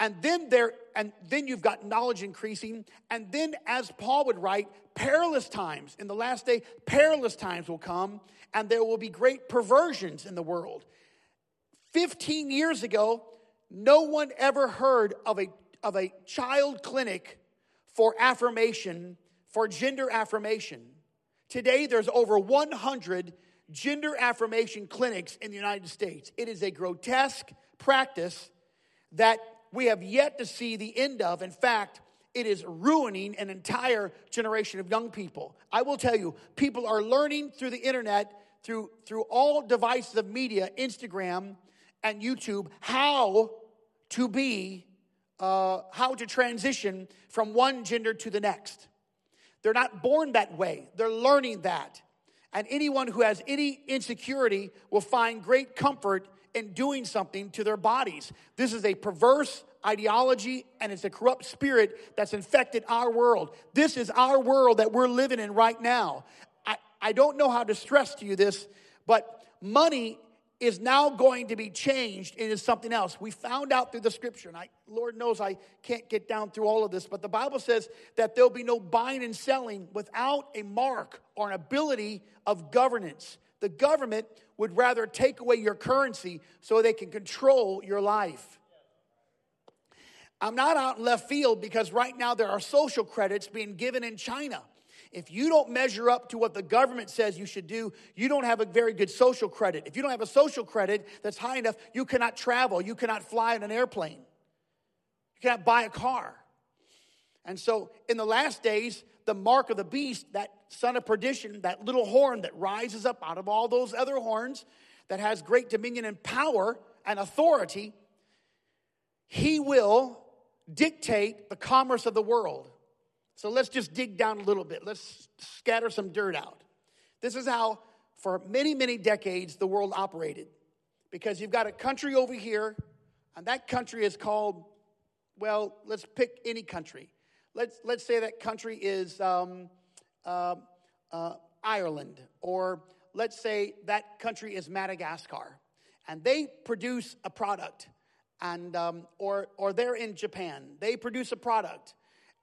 and then there and then you've got knowledge increasing, and then as Paul would write, perilous times. In the last day, perilous times will come, and there will be great perversions in the world. 15 years ago, no one ever heard of a, of a child clinic for affirmation, for gender affirmation. Today, there's over 100 gender affirmation clinics in the United States. It is a grotesque practice that we have yet to see the end of. In fact, it is ruining an entire generation of young people. I will tell you, people are learning through the internet, through, through all devices of media, Instagram and YouTube, how to be uh, how to transition from one gender to the next. They're not born that way, they're learning that. And anyone who has any insecurity will find great comfort in doing something to their bodies. This is a perverse ideology and it's a corrupt spirit that's infected our world. This is our world that we're living in right now. I, I don't know how to stress to you this, but money is now going to be changed into something else. We found out through the scripture, and I, Lord knows I can't get down through all of this, but the Bible says that there'll be no buying and selling without a mark or an ability of governance. The government would rather take away your currency so they can control your life. I'm not out in left field because right now there are social credits being given in China. If you don't measure up to what the government says you should do, you don't have a very good social credit. If you don't have a social credit that's high enough, you cannot travel, you cannot fly in an airplane, you cannot buy a car. And so in the last days, the mark of the beast, that son of perdition, that little horn that rises up out of all those other horns, that has great dominion and power and authority, he will dictate the commerce of the world. So let's just dig down a little bit. Let's scatter some dirt out. This is how, for many, many decades, the world operated. Because you've got a country over here, and that country is called, well, let's pick any country. Let's, let's say that country is um, uh, uh, Ireland, or let's say that country is Madagascar, and they produce a product, and um, or or they're in Japan, they produce a product,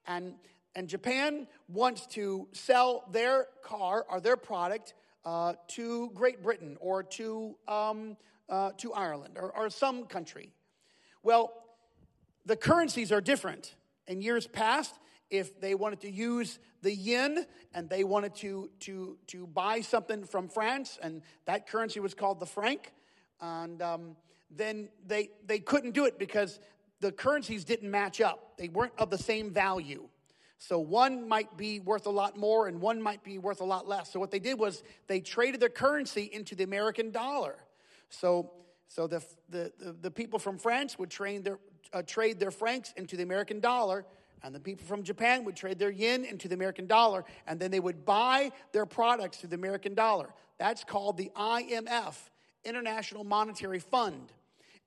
and and Japan wants to sell their car or their product uh, to Great Britain or to um, uh, to Ireland or, or some country. Well, the currencies are different. In years past, if they wanted to use the yen and they wanted to, to, to buy something from France, and that currency was called the franc, and um, then they, they couldn't do it because the currencies didn't match up. They weren't of the same value. So one might be worth a lot more and one might be worth a lot less. So what they did was they traded their currency into the American dollar. So, so the, the, the, the people from France would trade their, uh, trade their francs into the American dollar and the people from Japan would trade their yen into the American dollar, and then they would buy their products to the American dollar. That's called the IMF, International Monetary Fund.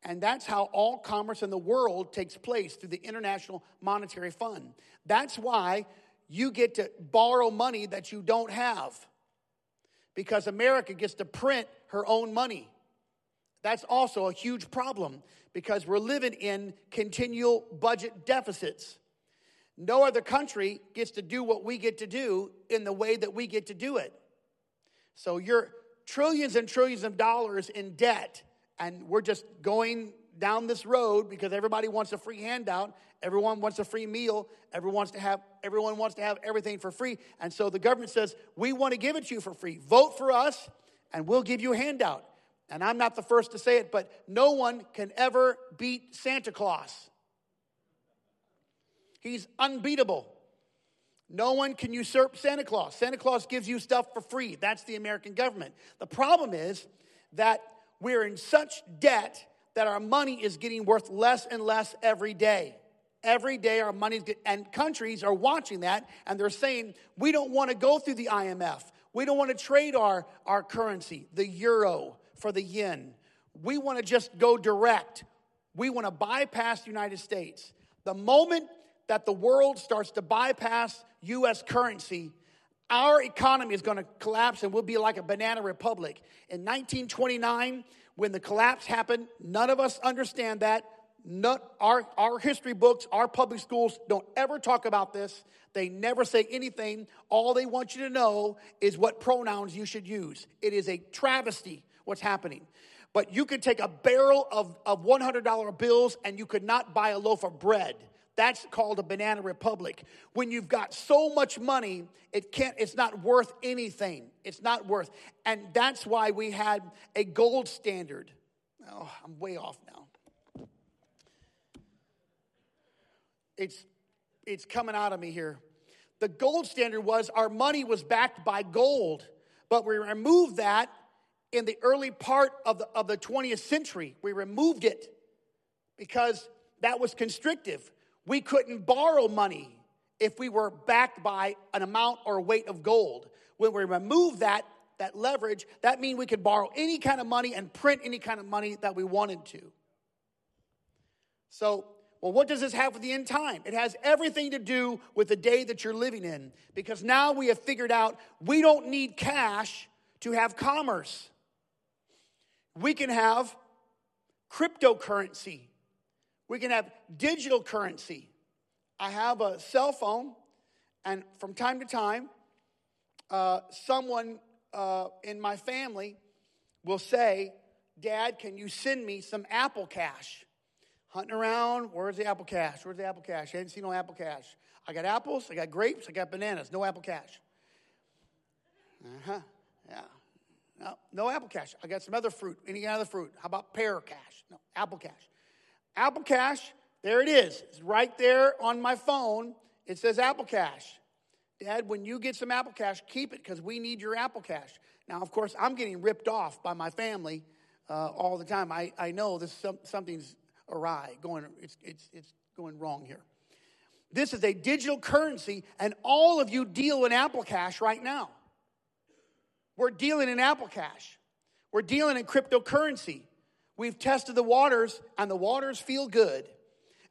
And that's how all commerce in the world takes place through the International Monetary Fund. That's why you get to borrow money that you don't have. Because America gets to print her own money. That's also a huge problem because we're living in continual budget deficits. No other country gets to do what we get to do in the way that we get to do it. So you're trillions and trillions of dollars in debt, and we're just going down this road because everybody wants a free handout, everyone wants a free meal, everyone wants to have everyone wants to have everything for free. And so the government says, "We want to give it to you for free. Vote for us and we'll give you a handout." And I'm not the first to say it, but no one can ever beat Santa Claus. He's unbeatable. No one can usurp Santa Claus. Santa Claus gives you stuff for free. That's the American government. The problem is that we're in such debt that our money is getting worth less and less every day. Every day our money and countries are watching that and they're saying, we don't want to go through the IMF. We don't want to trade our, our currency, the euro, for the yen. We want to just go direct. We want to bypass the United States. The moment that the world starts to bypass US currency, our economy is going to collapse and we'll be like a banana republic. In 1929, when the collapse happened, none of us understand that. Our, our history books, our public schools don't ever talk about this. They never say anything. All they want you to know is what pronouns you should use. It is a travesty what's happening. But you could take a barrel of, of $100 bills and you could not buy a loaf of bread. That's called a banana republic. When you've got so much money, it can't, it's not worth anything. It's not worth. And that's why we had a gold standard. Oh, I'm way off now. It's it's coming out of me here. The gold standard was our money was backed by gold, but we removed that in the early part of the, of the 20th century. We removed it because that was constrictive. We couldn't borrow money if we were backed by an amount or weight of gold. When we remove that, that leverage, that means we could borrow any kind of money and print any kind of money that we wanted to. So, well, what does this have with the end time? It has everything to do with the day that you're living in because now we have figured out we don't need cash to have commerce. We can have cryptocurrency. We can have digital currency. I have a cell phone, and from time to time, uh, someone uh, in my family will say, Dad, can you send me some Apple Cash? Hunting around, where's the Apple Cash? Where's the Apple Cash? I didn't see no Apple Cash. I got apples, I got grapes, I got bananas, no Apple Cash. Uh huh, yeah. No, no Apple Cash. I got some other fruit, any other fruit. How about pear cash? No, Apple Cash. Apple Cash, there it is. It's right there on my phone. it says Apple Cash. Dad, when you get some Apple Cash, keep it because we need your Apple Cash. Now, of course, I'm getting ripped off by my family uh, all the time. I, I know this some, something's awry, going, it's, it's, it's going wrong here. This is a digital currency, and all of you deal in Apple Cash right now. We're dealing in Apple Cash. We're dealing in cryptocurrency. We've tested the waters, and the waters feel good.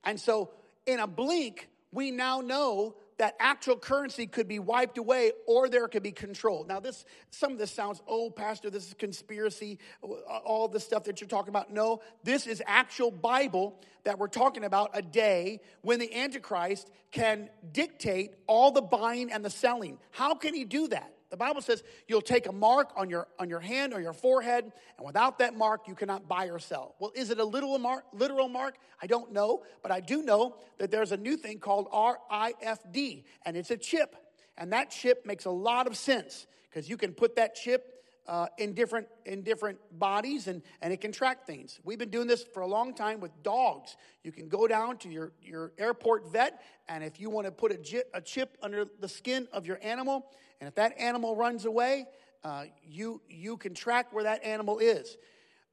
And so, in a blink, we now know that actual currency could be wiped away or there could be control. Now, this some of this sounds, oh, Pastor, this is conspiracy, uh, all the stuff that you're talking about. No, this is actual Bible that we're talking about a day when the Antichrist can dictate all the buying and the selling. How can he do that? The Bible says you'll take a mark on your, on your hand or your forehead, and without that mark, you cannot buy or sell. Well, is it a literal mark? Literal mark? I don't know, but I do know that there's a new thing called RFID, and it's a chip. And that chip makes a lot of sense because you can put that chip uh, in different in different bodies and and it can track things we've been doing this for a long time with dogs you can go down to your your airport vet and if you want to put a, a chip under the skin of your animal and if that animal runs away, uh, you, you can track where that animal is.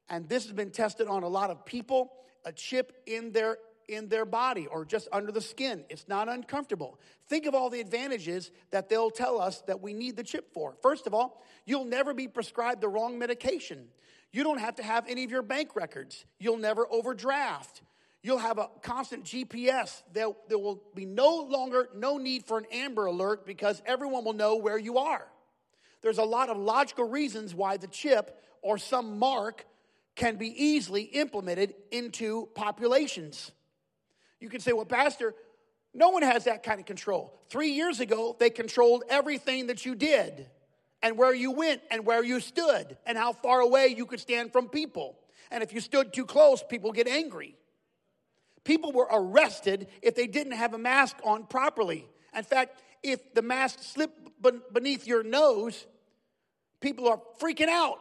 And this has been tested on a lot of people, a chip in their in their body or just under the skin. It's not uncomfortable. Think of all the advantages that they'll tell us that we need the chip for. First of all, you'll never be prescribed the wrong medication. You don't have to have any of your bank records. You'll never overdraft. You'll have a constant GPS. There, there will be no longer no need for an Amber Alert because everyone will know where you are. There's a lot of logical reasons why the chip or some mark can be easily implemented into populations. You can say, well, Pastor, no one has that kind of control. Three years ago, they controlled everything that you did and where you went and where you stood and how far away you could stand from people. And if you stood too close, people get angry. People were arrested if they didn't have a mask on properly. In fact, if the mask slipped beneath your nose, people are freaking out.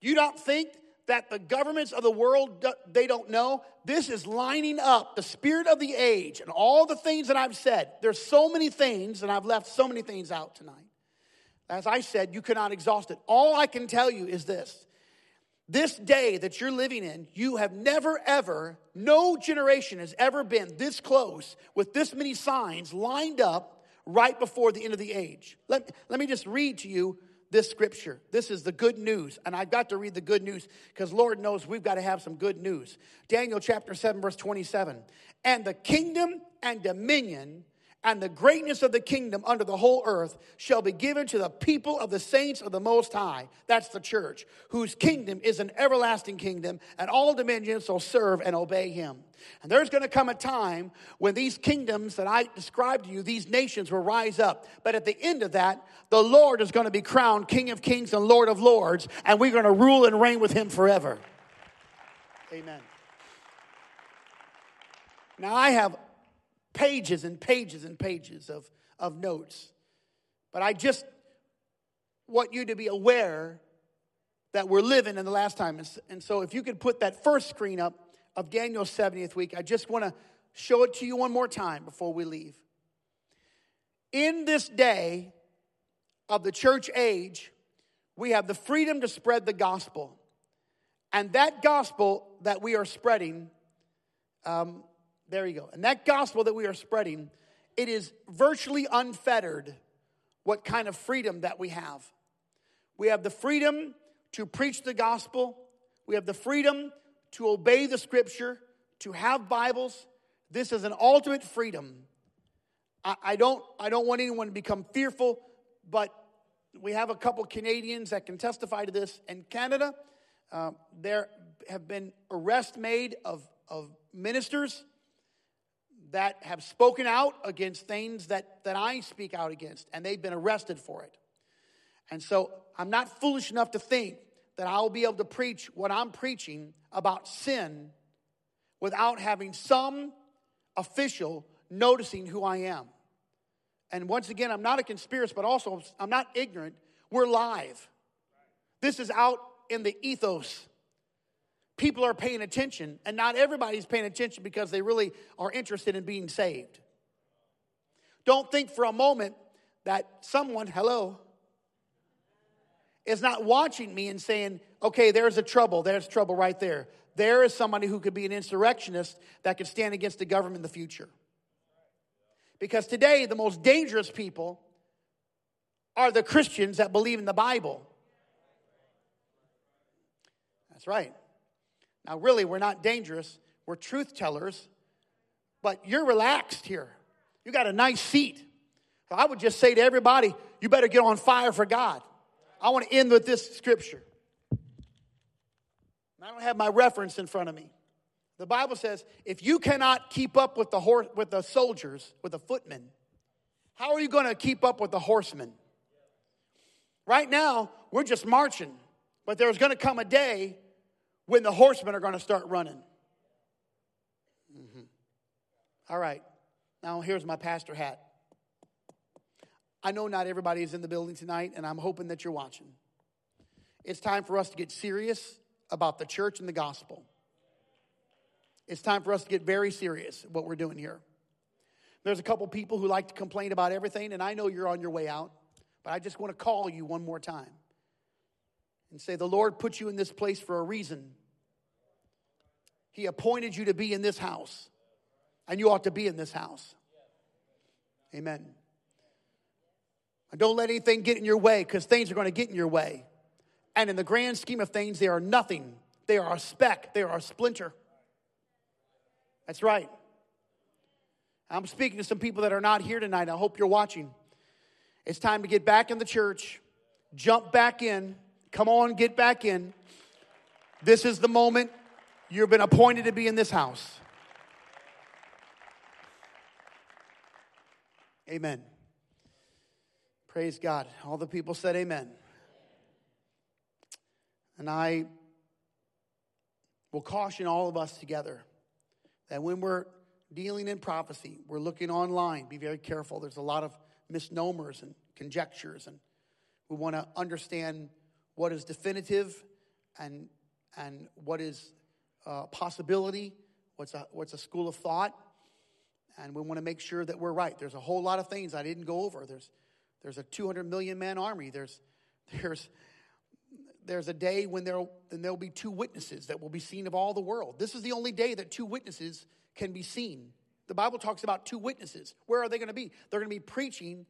You don't think that the governments of the world they don't know? This is lining up the spirit of the age and all the things that i've said. There's so many things and i've left so many things out tonight. As i said you cannot exhaust it. All i can tell you is this this day that you're living in, you have never, ever, no generation has ever been this close with this many signs lined up right before the end of the age. Let, let me just read to you this scripture. This is the good news. And I've got to read the good news because Lord knows we've got to have some good news. Daniel chapter 7, verse 27. And the kingdom and dominion and the greatness of the kingdom under the whole earth shall be given to the people of the saints of the Most High. That's the church, whose kingdom is an everlasting kingdom, and all dominions shall serve and obey him. And there's going to come a time when these kingdoms that I described to you, these nations will rise up. But at the end of that, the Lord is going to be crowned King of kings and Lord of lords, and we're going to rule and reign with him forever. Amen. Now, I have pages and pages and pages of, of notes. But I just want you to be aware that we're living in the last time. And so, if you could put that first screen up of Daniel's 70th week, I just want to show it to you one more time before we leave. In this day of the church age, we have the freedom to spread the gospel. And that gospel that we are spreading um, there you go. And that gospel that we are spreading, it is virtually unfettered what kind of freedom that we have. We have the freedom to preach the gospel, we have the freedom to obey the scripture, to have Bibles. This is an ultimate freedom. I, don't, I don't want anyone to become fearful, but we have a couple Canadians that can testify to this. In Canada, uh, there have been arrests made of, of ministers that have spoken out against things that, that I speak out against, and they've been arrested for it. And so I'm not foolish enough to think that I'll be able to preach what I'm preaching about sin without having some official noticing who I am. And once again, I'm not a conspiracy, but also I'm not ignorant. We're live. This is out in the ethos. People are paying attention, and not everybody's paying attention because they really are interested in being saved. Don't think for a moment that someone, hello, is not watching me and saying, okay, there's a trouble, there's trouble right there. There is somebody who could be an insurrectionist that could stand against the government in the future. Because today, the most dangerous people are the Christians that believe in the Bible. That's right. Now, really, we're not dangerous, we're truth tellers, but you're relaxed here. You got a nice seat. So I would just say to everybody, you better get on fire for God. I want to end with this scripture. I don't have my reference in front of me. The Bible says, if you cannot keep up with the horse, with the soldiers, with the footmen, how are you going to keep up with the horsemen? Right now, we're just marching, but there's going to come a day when the horsemen are going to start running. Mm-hmm. All right, now here's my pastor hat. I know not everybody is in the building tonight, and I'm hoping that you're watching. It's time for us to get serious about the church and the gospel. It's time for us to get very serious what we're doing here. There's a couple people who like to complain about everything, and I know you're on your way out, but I just want to call you one more time and say, The Lord put you in this place for a reason. He appointed you to be in this house, and you ought to be in this house. Amen. And don't let anything get in your way because things are going to get in your way. And in the grand scheme of things, they are nothing. They are a speck, they are a splinter. That's right. I'm speaking to some people that are not here tonight. I hope you're watching. It's time to get back in the church, jump back in. Come on, get back in. This is the moment you've been appointed to be in this house. Amen. Praise God. All the people said amen. And I will caution all of us together that when we're dealing in prophecy, we're looking online, be very careful. There's a lot of misnomers and conjectures, and we want to understand what is definitive and, and what is a possibility, what's a, what's a school of thought, and we want to make sure that we're right. There's a whole lot of things I didn't go over. There's there's a 200 million man army. There's, there's, there's a day when there'll, then there'll be two witnesses that will be seen of all the world. This is the only day that two witnesses can be seen. The Bible talks about two witnesses. Where are they going to be? They're going to be preaching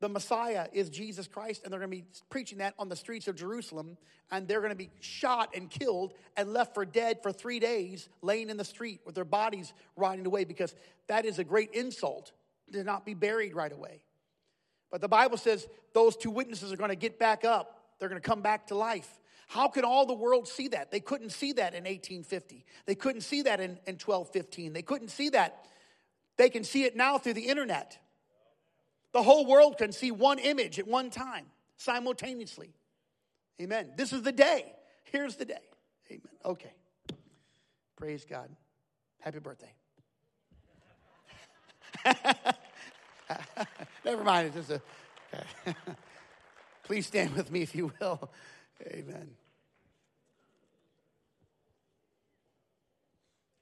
the Messiah is Jesus Christ, and they're going to be preaching that on the streets of Jerusalem, and they're going to be shot and killed and left for dead for three days, laying in the street with their bodies rotting away, because that is a great insult to not be buried right away. But the Bible says those two witnesses are going to get back up. They're going to come back to life. How could all the world see that? They couldn't see that in 1850. They couldn't see that in, in 1215. They couldn't see that. They can see it now through the internet. The whole world can see one image at one time, simultaneously. Amen. This is the day. Here's the day. Amen. Okay. Praise God. Happy birthday. Never mind. It's just a. Please stand with me if you will. Amen.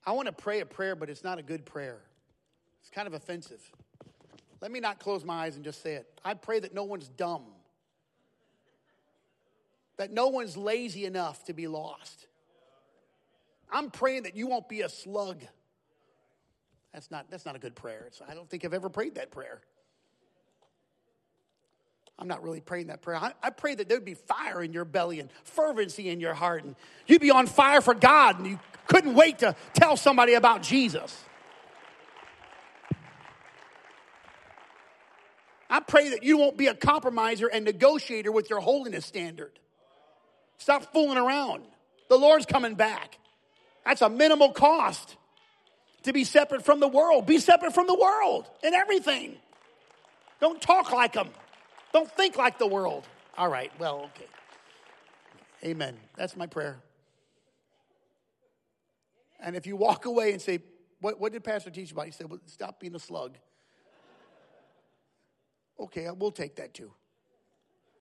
I want to pray a prayer, but it's not a good prayer. It's kind of offensive. Let me not close my eyes and just say it. I pray that no one's dumb, that no one's lazy enough to be lost. I'm praying that you won't be a slug. That's not, that's not a good prayer. It's, I don't think I've ever prayed that prayer. I'm not really praying that prayer. I, I, pray that there'd be fire in your belly and fervency in your heart, and you'd be on fire for God, and you couldn't wait to tell somebody about Jesus. I pray that you won't be a compromiser and negotiator with your holiness standard. Stop fooling around. The Lord's coming back. That's a minimal cost to be separate from the world. Be separate from the world in everything. Don't talk like them. Don't think like the world. All right, well, okay. Amen. That's my prayer. And if you walk away and say, What, what did Pastor teach you about? He said, well, Stop being a slug. Okay, we'll take that too.